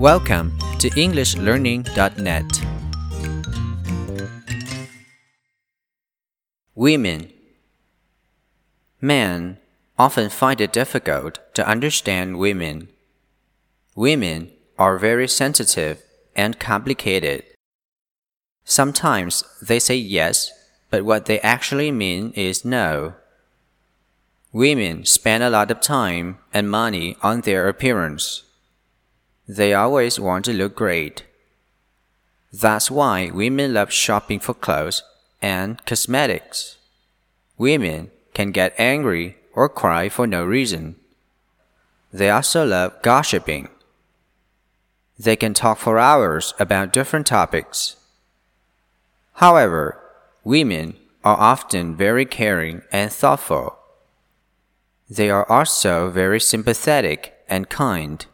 Welcome to EnglishLearning.net. Women Men often find it difficult to understand women. Women are very sensitive and complicated. Sometimes they say yes, but what they actually mean is no. Women spend a lot of time and money on their appearance. They always want to look great. That's why women love shopping for clothes and cosmetics. Women can get angry or cry for no reason. They also love gossiping. They can talk for hours about different topics. However, women are often very caring and thoughtful. They are also very sympathetic and kind.